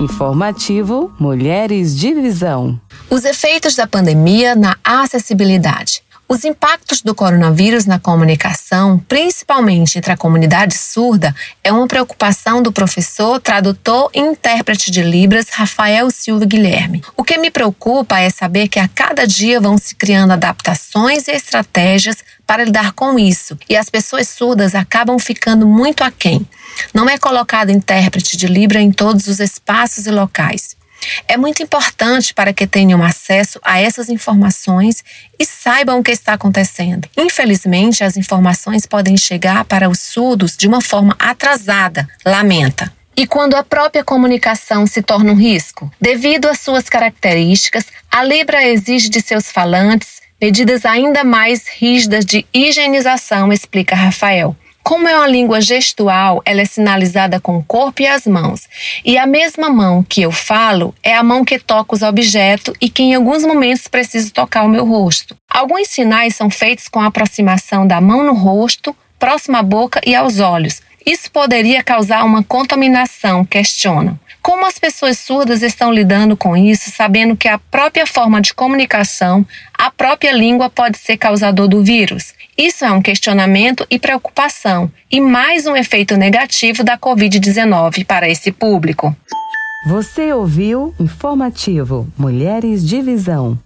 Informativo Mulheres de Visão. Os efeitos da pandemia na acessibilidade. Os impactos do coronavírus na comunicação, principalmente entre a comunidade surda, é uma preocupação do professor, tradutor e intérprete de Libras Rafael Silva Guilherme. O que me preocupa é saber que a cada dia vão se criando adaptações e estratégias para lidar com isso, e as pessoas surdas acabam ficando muito aquém. Não é colocado intérprete de Libra em todos os espaços e locais. É muito importante para que tenham acesso a essas informações e saibam o que está acontecendo. Infelizmente, as informações podem chegar para os surdos de uma forma atrasada, lamenta. E quando a própria comunicação se torna um risco? Devido às suas características, a Libra exige de seus falantes medidas ainda mais rígidas de higienização, explica Rafael. Como é uma língua gestual, ela é sinalizada com o corpo e as mãos. E a mesma mão que eu falo é a mão que toca os objetos e que em alguns momentos preciso tocar o meu rosto. Alguns sinais são feitos com a aproximação da mão no rosto, próxima à boca e aos olhos. Isso poderia causar uma contaminação, questionam. Como as pessoas surdas estão lidando com isso, sabendo que a própria forma de comunicação, a própria língua pode ser causador do vírus? Isso é um questionamento e preocupação, e mais um efeito negativo da Covid-19 para esse público. Você ouviu Informativo Mulheres de Visão.